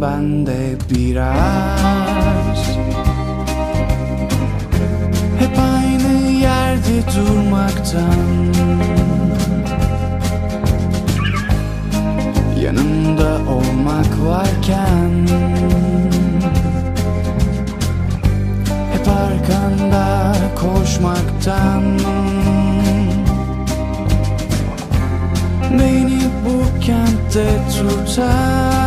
Alıştım ben de biraz. Hep aynı yerde durmaktan. Yanımda olmak varken. Hep arkanda koşmaktan. Beni bu kentte tutan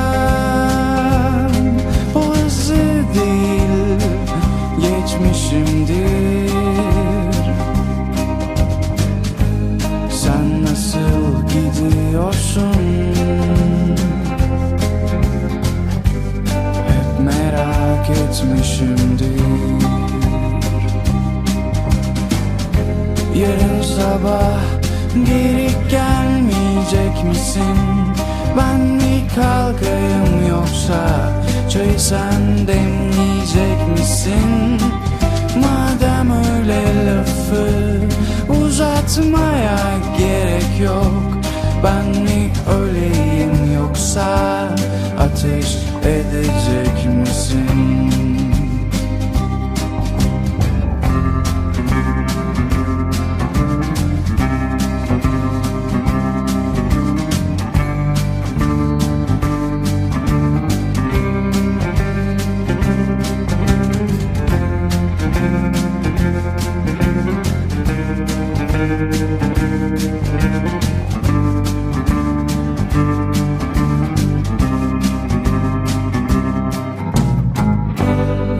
etmişimdir Yarın sabah geri gelmeyecek misin? Ben mi kalkayım yoksa çayı sen demleyecek misin? Ateş edecek misin?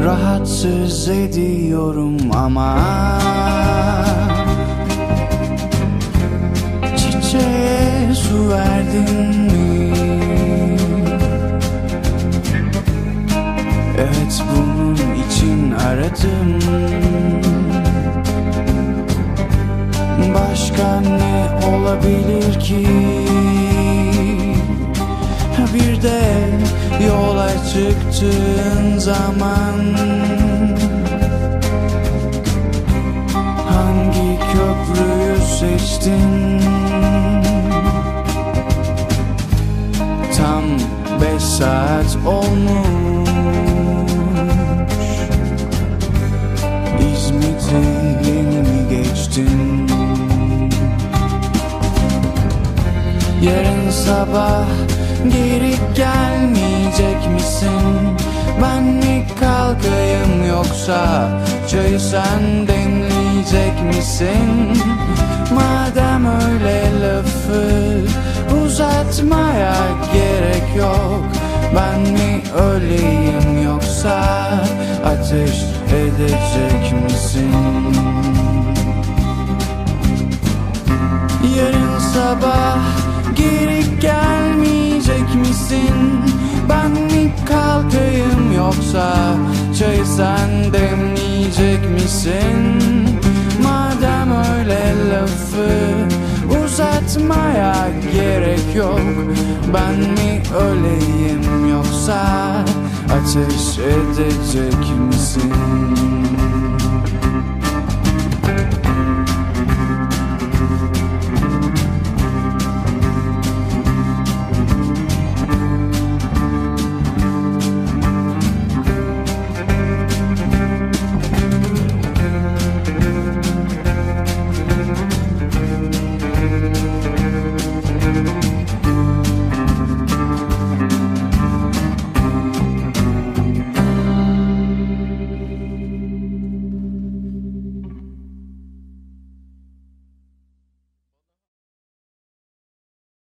Rahatsız ediyorum ama Çiçeğe su verdin mi? Evet bunun için aradım Başka ne olabilir ki? Bir de yola çıktığın zaman Hangi köprüyü seçtin? Tam beş saat olmuş İzmit'i yeni mi geçtin? Yarın sabah geri gelmeyecek misin? Ben mi kalkayım yoksa çayı sen demleyecek misin? Madem öyle lafı uzatmaya gerek yok Ben mi öleyim yoksa ateş edecek misin? Yarın sabah misin? Ben mi kalkayım yoksa çayı sen demleyecek misin? Madem öyle lafı uzatmaya gerek yok Ben mi öleyim yoksa ateş edecek misin?